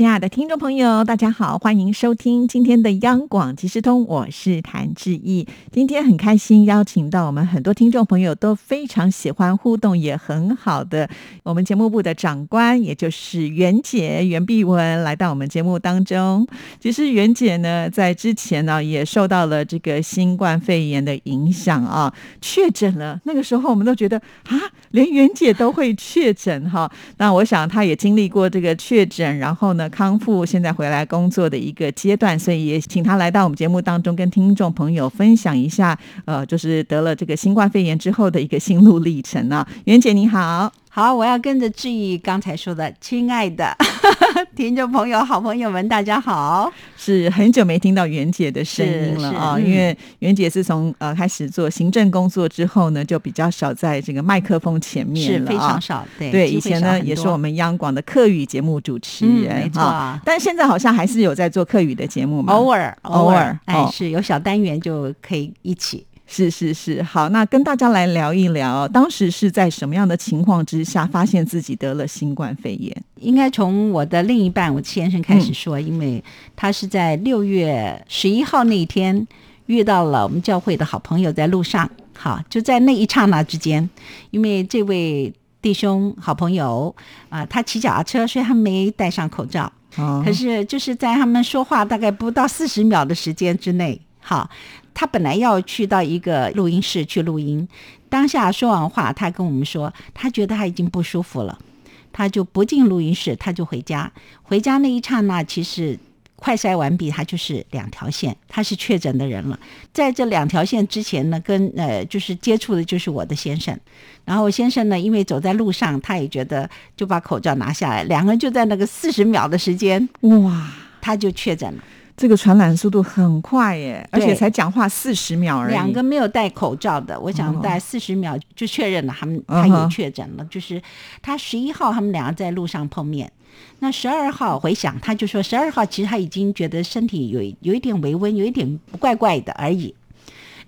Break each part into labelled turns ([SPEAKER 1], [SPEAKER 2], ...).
[SPEAKER 1] 亲爱的听众朋友，大家好，欢迎收听今天的央广即时通，我是谭志毅。今天很开心邀请到我们很多听众朋友都非常喜欢互动，也很好的我们节目部的长官，也就是袁姐袁碧文来到我们节目当中。其实袁姐呢，在之前呢也受到了这个新冠肺炎的影响啊，确诊了。那个时候我们都觉得啊，连袁姐都会确诊哈。那我想她也经历过这个确诊，然后呢。康复，现在回来工作的一个阶段，所以也请他来到我们节目当中，跟听众朋友分享一下，呃，就是得了这个新冠肺炎之后的一个心路历程啊。袁姐你好。
[SPEAKER 2] 好，我要跟着志毅刚才说的，亲爱的 听众朋友、好朋友们，大家好！
[SPEAKER 1] 是很久没听到袁姐的声音了啊，因为袁姐是从呃开始做行政工作之后呢，就比较少在这个麦克风前面
[SPEAKER 2] 了，是非常少。对
[SPEAKER 1] 对，以前呢也是我们央广的客语节目主持人，
[SPEAKER 2] 没错。
[SPEAKER 1] 但现在好像还是有在做客语的节目嘛，
[SPEAKER 2] 偶尔偶尔，哎，是有小单元就可以一起。
[SPEAKER 1] 是是是，好，那跟大家来聊一聊，当时是在什么样的情况之下发现自己得了新冠肺炎？
[SPEAKER 2] 应该从我的另一半我先生开始说，因为他是在六月十一号那一天遇到了我们教会的好朋友，在路上，好，就在那一刹那之间，因为这位弟兄好朋友啊，他骑脚踏车，所以他没戴上口罩，可是就是在他们说话大概不到四十秒的时间之内，好。他本来要去到一个录音室去录音，当下说完话，他跟我们说，他觉得他已经不舒服了，他就不进录音室，他就回家。回家那一刹那，其实快筛完毕，他就是两条线，他是确诊的人了。在这两条线之前呢，跟呃就是接触的就是我的先生，然后先生呢，因为走在路上，他也觉得就把口罩拿下来，两个人就在那个四十秒的时间，哇，他就确诊了。
[SPEAKER 1] 这个传染速度很快耶，而且才讲话四十秒而已。
[SPEAKER 2] 两个没有戴口罩的，我想大概四十秒就确认了他们他也确诊了。就是他十一号他们两个在路上碰面，那十二号回想他就说十二号其实他已经觉得身体有有一点微温，有一点怪怪的而已。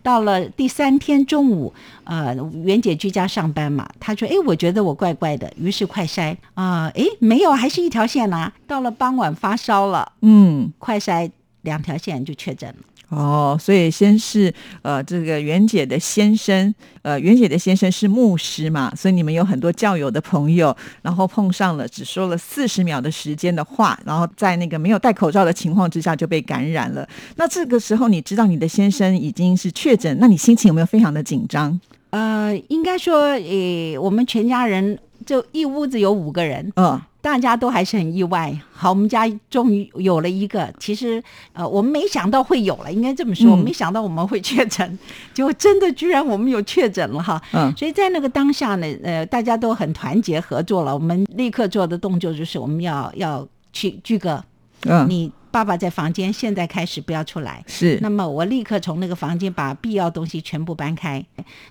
[SPEAKER 2] 到了第三天中午，呃，袁姐居家上班嘛，她说：“哎，我觉得我怪怪的。”于是快筛啊，哎，没有，还是一条线呐。到了傍晚发烧了，嗯，快筛。两条线就确诊了
[SPEAKER 1] 哦，所以先是呃，这个袁姐的先生，呃，袁姐的先生是牧师嘛，所以你们有很多教友的朋友，然后碰上了只说了四十秒的时间的话，然后在那个没有戴口罩的情况之下就被感染了。那这个时候你知道你的先生已经是确诊，那你心情有没有非常的紧张？
[SPEAKER 2] 呃，应该说，呃，我们全家人就一屋子有五个人，嗯。大家都还是很意外，好，我们家终于有了一个。其实，呃，我们没想到会有了，应该这么说，没想到我们会确诊，结果真的居然我们有确诊了哈。嗯，所以在那个当下呢，呃，大家都很团结合作了。我们立刻做的动作就是我们要要去居哥，嗯，你爸爸在房间，现在开始不要出来。
[SPEAKER 1] 是，
[SPEAKER 2] 那么我立刻从那个房间把必要东西全部搬开。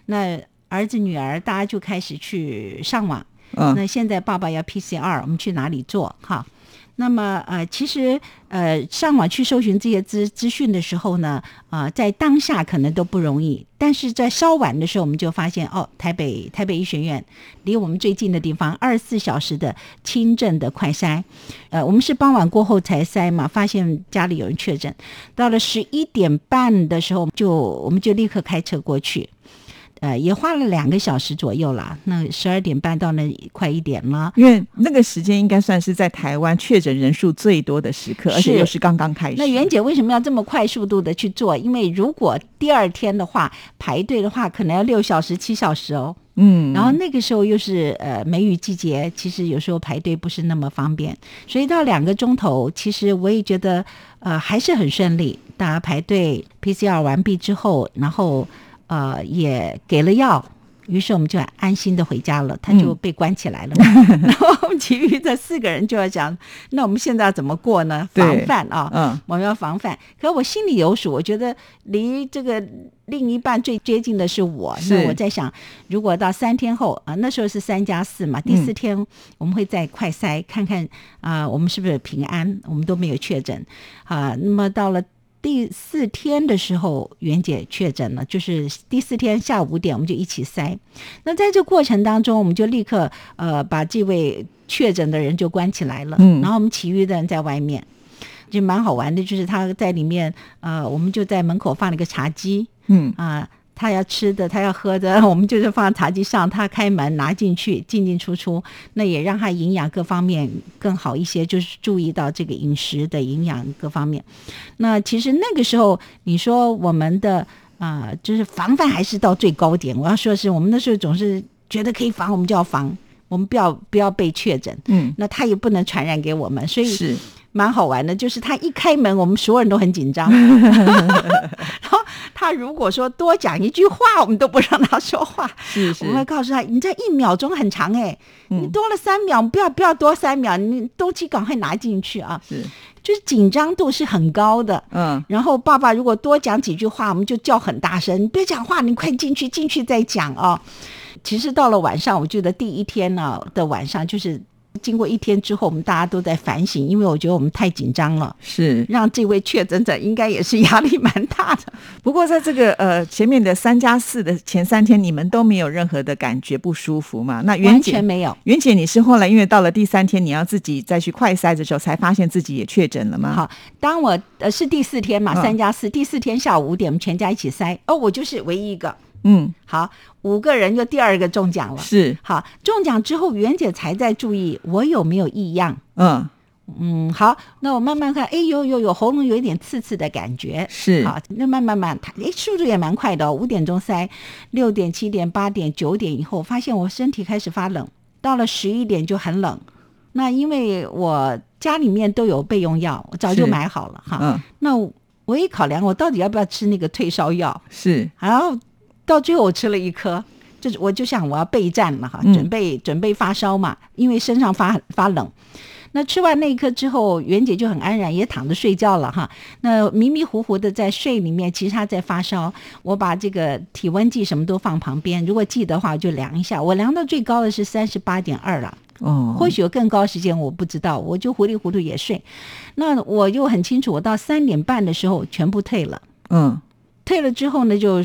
[SPEAKER 2] 那儿子女儿大家就开始去上网。那现在爸爸要 PCR，我们去哪里做？哈，那么呃，其实呃，上网去搜寻这些资资讯的时候呢，啊，在当下可能都不容易，但是在稍晚的时候，我们就发现哦，台北台北医学院离我们最近的地方，二十四小时的轻症的快筛，呃，我们是傍晚过后才筛嘛，发现家里有人确诊，到了十一点半的时候，就我们就立刻开车过去。呃，也花了两个小时左右了。那十二点半到那快一点了，
[SPEAKER 1] 因为那个时间应该算是在台湾确诊人数最多的时刻，而且又是刚刚开始。
[SPEAKER 2] 那袁姐为什么要这么快速度的去做？因为如果第二天的话排队的话，可能要六小时、七小时哦。嗯。然后那个时候又是呃梅雨季节，其实有时候排队不是那么方便，所以到两个钟头，其实我也觉得呃还是很顺利。大家排队 PCR 完毕之后，然后。呃，也给了药，于是我们就很安心的回家了，他
[SPEAKER 1] 嗯
[SPEAKER 2] 就被关起来了嘛。然后我们其余的四个人就要讲，那我们现在要怎么过呢？防范啊，
[SPEAKER 1] 嗯
[SPEAKER 2] 我们要防范。可我心里有数，我觉得离这个另一半最接近的是我。
[SPEAKER 1] 是
[SPEAKER 2] 那我在想，如果到三天后啊，那时候是三加四嘛，第四天我们会再快筛看看啊、我们是不是平安，我们都没有确诊啊。那么到了。第四天的时候，袁姐确诊了，就是第四天下午五点，我们就一起塞。那在这过程当中，我们就立刻呃把这位确诊的人就关起来了，
[SPEAKER 1] 嗯
[SPEAKER 2] 然后我们其余的人在外面，就蛮好玩的，就是他在里面呃，我们就在门口放了一个茶几
[SPEAKER 1] 嗯
[SPEAKER 2] 啊。他要吃的，他要喝的，我们就是放在茶几上，他开门拿进去，进进出出，那也让他营养各方面更好一些，就是注意到这个饮食的营养各方面。那其实那个时候，你说我们的啊、就是防范还是到最高点。我要说的是，我们那时候总是觉得可以防，我们就要防，我们不要不要被确诊。
[SPEAKER 1] 嗯，
[SPEAKER 2] 那他也不能传染给我们，所以
[SPEAKER 1] 是
[SPEAKER 2] 蛮好玩的。就是他一开门，我们所有人都很紧张。然后他如果说多讲一句话，我们都不让他说话。
[SPEAKER 1] 是是
[SPEAKER 2] 我们会告诉他，你这一秒钟很长哎、你
[SPEAKER 1] 嗯
[SPEAKER 2] 多了三秒，不要不要多三秒，你东西赶快拿进去啊！
[SPEAKER 1] 是
[SPEAKER 2] 就是紧张度是很高的。
[SPEAKER 1] 嗯
[SPEAKER 2] 然后爸爸如果多讲几句话，我们就叫很大声，你别讲话，你快进去，进去再讲啊、其实到了晚上，我觉得第一天呢的晚上，就是经过一天之后，我们大家都在反省，因为我觉得我们太紧张了，
[SPEAKER 1] 是。
[SPEAKER 2] 让这位确诊者应该也是压力蛮大的。
[SPEAKER 1] 不过在这个呃前面的三加四的前三天，你们都没有任何的感觉不舒服嘛？那袁
[SPEAKER 2] 完
[SPEAKER 1] 姐
[SPEAKER 2] 全没有。
[SPEAKER 1] 袁姐，你是后来因为到了第三天，你要自己再去快筛的时候，才发现自己也确诊了吗？，
[SPEAKER 2] 好，当我呃是第四天嘛，
[SPEAKER 1] 嗯
[SPEAKER 2] 三加四，第四天下午五点，我们全家一起筛，哦，我就是唯一一个。
[SPEAKER 1] 嗯，
[SPEAKER 2] 好，五个人就第二个中奖了。
[SPEAKER 1] 是，
[SPEAKER 2] 好，中奖之后，袁姐才在注意我有没有异样。
[SPEAKER 1] 嗯，
[SPEAKER 2] 嗯，好，那我慢慢看，哎，呦呦呦，喉咙有一点刺刺的感觉。
[SPEAKER 1] 是，
[SPEAKER 2] 好，那慢慢慢，它哎，速度也蛮快的哦。五点钟塞，六点、七点、八点、九点以后，发现我身体开始发冷，到了十一点就很冷。那因为我家里面都有备用药，我早就买好了哈。
[SPEAKER 1] 嗯，
[SPEAKER 2] 那我一考量，我到底要不要吃那个退烧药？
[SPEAKER 1] 是，
[SPEAKER 2] 然后到最后我吃了一颗，就是我就想我要备战了哈，
[SPEAKER 1] 嗯
[SPEAKER 2] 准备准备发烧嘛，因为身上发发冷。那吃完那一颗之后，袁姐就很安然，也躺着睡觉了哈。那迷迷糊糊的在睡里面，其实她在发烧。我把这个体温计什么都放旁边，如果记得话就量一下。我量到最高的是三十八点二了，
[SPEAKER 1] 哦，
[SPEAKER 2] 或许有更高时间我不知道，我就糊里糊涂也睡。那我又很清楚，我到三点半的时候全部退了。
[SPEAKER 1] 嗯，
[SPEAKER 2] 退了之后呢，就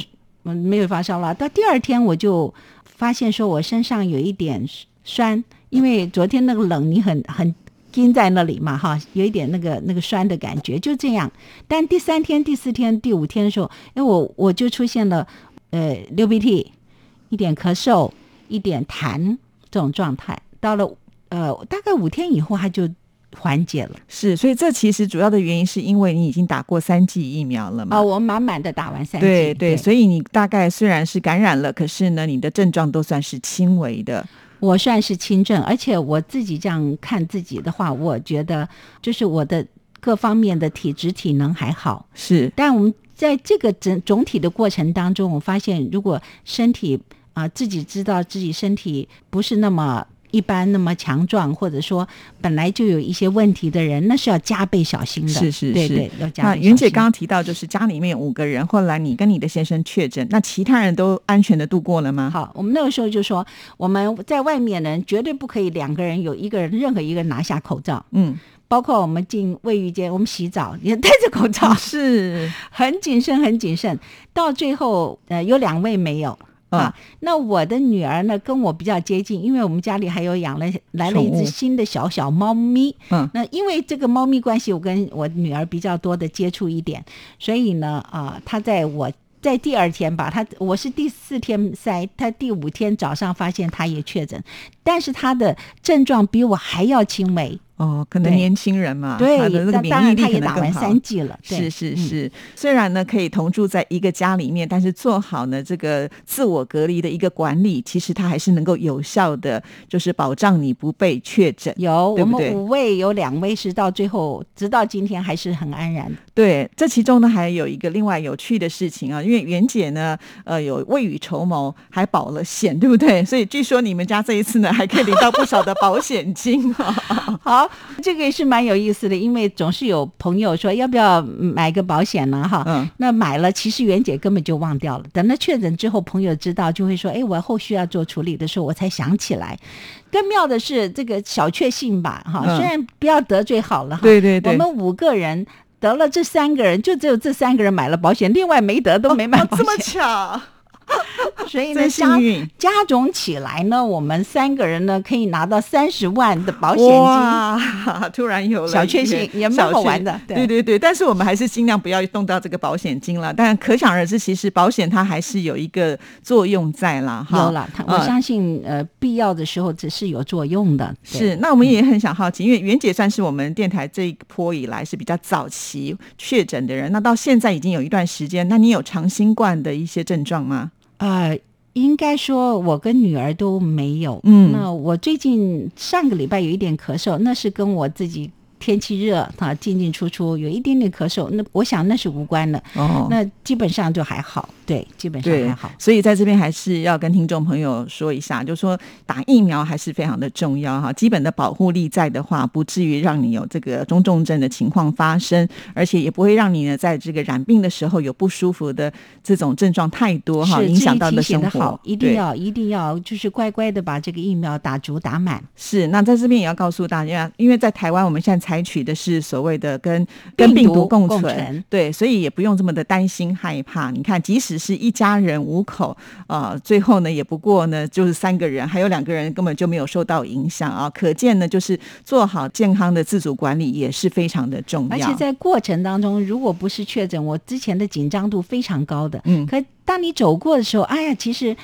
[SPEAKER 2] 嗯没有发烧了。到第二天我就发现说我身上有一点酸，因为昨天那个冷你很很盯在那里嘛哈，有一点那个那个酸的感觉，就这样。但第三天、第四天、第五天的时候，因为我我就出现了呃流鼻涕、一点咳嗽、一点痰这种状态。到了呃大概五天以后，它就缓解了。
[SPEAKER 1] 是，所以这其实主要的原因是因为你已经打过三剂疫苗了嘛。
[SPEAKER 2] 啊、我满满的打完三剂，
[SPEAKER 1] 对对，所以你大概虽然是感染了，可是呢，你的症状都算是轻微的。
[SPEAKER 2] 我算是轻症，而且我自己这样看自己的话，我觉得就是我的各方面的体质体能还好。
[SPEAKER 1] 是，
[SPEAKER 2] 但我们在这个整总体的过程当中，我发现如果身体啊、自己知道自己身体不是那么。一般那么强壮，或者说本来就有一些问题的人，那是要加倍小心的。
[SPEAKER 1] 是是是
[SPEAKER 2] 对对，要加倍小心。
[SPEAKER 1] 那袁姐刚刚提到，就是家里面有五个人，后来你跟你的先生确诊，那其他人都安全的度过了吗？
[SPEAKER 2] 好，我们那个时候就说，我们在外面人绝对不可以两个人有一个人任何一个人拿下口罩。
[SPEAKER 1] 嗯，
[SPEAKER 2] 包括我们进卫浴间，我们洗澡也戴着口罩，
[SPEAKER 1] 是，
[SPEAKER 2] 很谨慎，很谨慎。到最后，呃，有两位没有。
[SPEAKER 1] 嗯
[SPEAKER 2] 啊，那我的女儿呢，跟我比较接近，因为我们家里还有养了来了一只新的小小猫咪。
[SPEAKER 1] 嗯，
[SPEAKER 2] 那因为这个猫咪关系，我跟我女儿比较多的接触一点，所以呢，啊、她在我在第二天吧，她我是第四天筛，她第五天早上发现她也确诊，但是她的症状比我还要轻微。
[SPEAKER 1] 哦，可能年轻人嘛，
[SPEAKER 2] 对
[SPEAKER 1] 他的那个免疫力
[SPEAKER 2] 也打
[SPEAKER 1] 可能更好。
[SPEAKER 2] 三剂了，对
[SPEAKER 1] 是是
[SPEAKER 2] 嗯
[SPEAKER 1] 是，虽然呢可以同住在一个家里面，但是做好呢这个自我隔离的一个管理，其实它还是能够有效的，就是保障你不被确诊。
[SPEAKER 2] 有我们五位有两位是到最后，直到今天还是很安然。
[SPEAKER 1] 对，这其中呢还有一个另外有趣的事情啊，因为袁姐呢，呃，有未雨绸缪，还保了险，对不对？所以据说你们家这一次呢，还可以领到不少的保险金啊。
[SPEAKER 2] 好，这个也是蛮有意思的，因为总是有朋友说要不要买个保险呢？哈，
[SPEAKER 1] 嗯
[SPEAKER 2] 那买了，其实袁姐根本就忘掉了。等到确诊之后，朋友知道就会说：“哎，我后续要做处理的时候，我才想起来。”更妙的是，这个小确幸吧，哈，
[SPEAKER 1] 嗯
[SPEAKER 2] 虽然不要得罪好了哈，
[SPEAKER 1] 对对对，
[SPEAKER 2] 我们五个人得了，这三个人就只有这三个人买了保险，另外没得都没买保
[SPEAKER 1] 哦这么
[SPEAKER 2] 险，
[SPEAKER 1] 巧，
[SPEAKER 2] 所以呢，加
[SPEAKER 1] 幸运。
[SPEAKER 2] 加总起来呢，我们三个人呢可以拿到三十万的保险金。
[SPEAKER 1] 哇，突然有了
[SPEAKER 2] 小确幸也蛮好玩的对
[SPEAKER 1] 对对对，但是我们还是尽量不要动到这个保险金了。但可想而知，其实保险它还是有一个作用在啦。哈
[SPEAKER 2] 有了，我
[SPEAKER 1] 呃
[SPEAKER 2] 相信呃，必要的时候只是有作用的。
[SPEAKER 1] 是，那我们也很想好奇，因为袁姐算是我们电台这一波以来是比较早期确诊的人，那到现在已经有一段时间，那你有长新冠的一些症状吗？
[SPEAKER 2] 呃，应该说我跟女儿都没有。
[SPEAKER 1] 嗯
[SPEAKER 2] 那我最近上个礼拜有一点咳嗽，那是跟我自己天气热啊进进出出有一点点咳嗽，那我想那是无关的。
[SPEAKER 1] 哦
[SPEAKER 2] 那基本上就还好，对，基本上还好。，
[SPEAKER 1] 所以在这边还是要跟听众朋友说一下，就说打疫苗还是非常的重要哈。基本的保护力在的话，不至于让你有这个中重症的情况发生，而且也不会让你呢在这个染病的时候有不舒服的这种症状太多哈，
[SPEAKER 2] 是
[SPEAKER 1] 影响到的生活
[SPEAKER 2] 好，。一定要一定要就是乖乖的把这个疫苗打足打满。
[SPEAKER 1] 是，那在这边也要告诉大家，因为在台湾我们现在采取的是所谓的跟跟病
[SPEAKER 2] 病毒
[SPEAKER 1] 毒共存，
[SPEAKER 2] 共存
[SPEAKER 1] 对，所以也不用这么的担心害怕。你看，即使是一家人五口，呃，最后呢也不过呢就是三个人，还有两个人根本就没有受到影响啊，可见呢就是做好健康的自主管理也是非常的重要。
[SPEAKER 2] 而且在过程当中，如果不是确诊，我之前的紧张度非常高的。
[SPEAKER 1] 嗯
[SPEAKER 2] 可当你走过的时候，哎呀，其实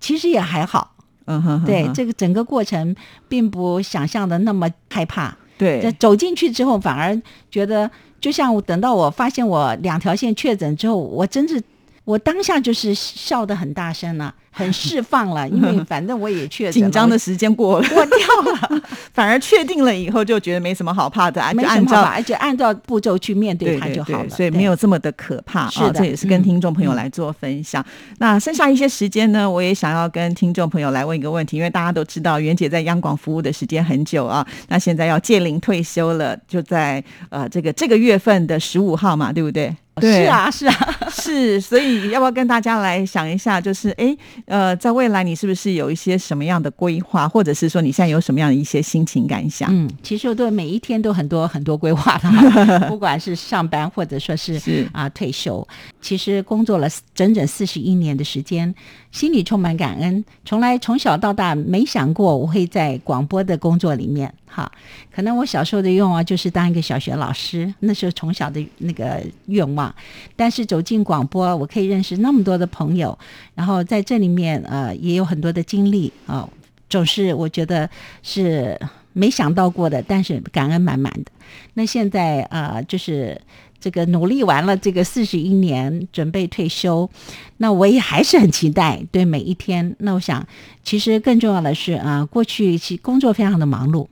[SPEAKER 2] 其实也还好。
[SPEAKER 1] 嗯哼哼
[SPEAKER 2] 对，这个整个过程并不想象的那么害怕。
[SPEAKER 1] 对
[SPEAKER 2] 走进去之后，反而觉得，就像我等到我发现我两条线确诊之后，我真是。我当下就是笑得很大声了、很释放了，因为 反正我也确诊，
[SPEAKER 1] 紧张的时间过了，
[SPEAKER 2] 过掉了，
[SPEAKER 1] 反而确定了以后就觉得没什么好怕的，啊就按照
[SPEAKER 2] 没什么好吧，而且按照步骤去面对它就好了。
[SPEAKER 1] 所以没有这么的可怕啊。这也是跟
[SPEAKER 2] 嗯
[SPEAKER 1] 听众朋友来做分享。那剩下一些时间呢，我也想要跟听众朋友来问一个问题，因为大家都知道袁姐在央广服务的时间很久啊，那现在要届龄退休了，就在呃这个这个月份的十五号嘛，对不对？对。
[SPEAKER 2] 是，啊，是啊，
[SPEAKER 1] 是，所以要不要跟大家来想一下，就是哎，呃，在未来你是不是有一些什么样的规划，或者是说你现在有什么样的一些心情感想？
[SPEAKER 2] 嗯，其实我对每一天都很多很多规划的，不管是上班或者说是
[SPEAKER 1] 是。
[SPEAKER 2] 啊退休，其实工作了整整四十一年的时间，心里充满感恩，从来从小到大没想过我会在广播的工作里面哈。可能我小时候的愿望就是当一个小学老师，那时候从小的那个愿望。但是走进广播，我可以认识那么多的朋友，然后在这里面呃也有很多的经历啊、总是我觉得是没想到过的，但是感恩满满的。那现在呃就是。这个努力完了，这个四十一年准备退休，那我也还是很期待对每一天。那我想，其实更重要的是啊、过去其工作非常的忙碌，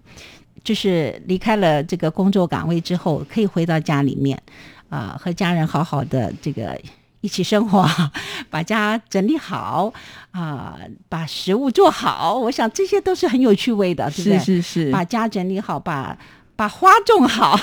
[SPEAKER 2] 就是离开了这个工作岗位之后，可以回到家里面啊、和家人好好的这个一起生活，把家整理好啊、把食物做好。我想这些都是很有趣味的，对不对？
[SPEAKER 1] 是是是，
[SPEAKER 2] 把家整理好，把把花种好。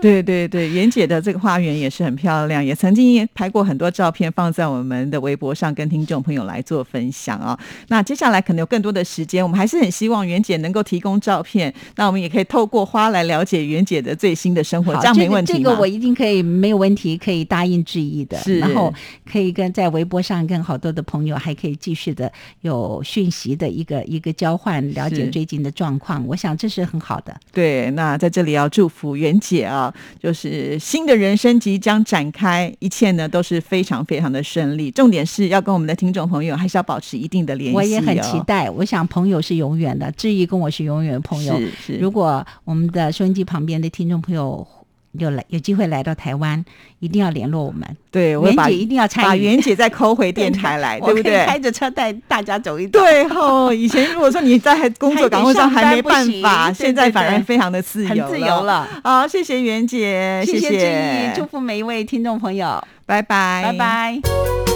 [SPEAKER 1] 对 对对，袁姐的这个花园也是很漂亮，也曾经拍过很多照片放在我们的微博上，跟听众朋友来做分享啊、那接下来可能有更多的时间，我们还是很希望袁姐能够提供照片，那我们也可以透过花来了解袁姐的最新的生活，
[SPEAKER 2] 好
[SPEAKER 1] 这样没问题吗？
[SPEAKER 2] 这个、这个我一定可以没有问题，可以答应致意的。
[SPEAKER 1] 是
[SPEAKER 2] 然后可以跟在微博上跟好多的朋友还可以继续的有讯息的一个一个交换，了解最近的状况。我想这是很好的。
[SPEAKER 1] 对，那在这里要祝福袁姐啊，就是新的人生即将展开，一切呢都是非常非常的顺利。重点是要跟我们的听众朋友还是要保持一定的联系、
[SPEAKER 2] 我也很期待，我想朋友是永远的，志毅跟我是永远的朋友。
[SPEAKER 1] 是是，
[SPEAKER 2] 如果我们的收音机旁边的听众朋友。有来有机会来到台湾，一定要联络我们。
[SPEAKER 1] 对，
[SPEAKER 2] 袁姐一定要参与，
[SPEAKER 1] 把袁姐再抠回电台来，对不对？
[SPEAKER 2] 开着车带大家走一
[SPEAKER 1] 走。对吼，以前如果说你在工作岗位上还没办法，现在反而非常的自由，
[SPEAKER 2] 很自由了。
[SPEAKER 1] 好，谢谢袁姐，
[SPEAKER 2] 谢
[SPEAKER 1] 谢，
[SPEAKER 2] 祝福每一位听众朋友，
[SPEAKER 1] 拜拜，
[SPEAKER 2] 拜拜。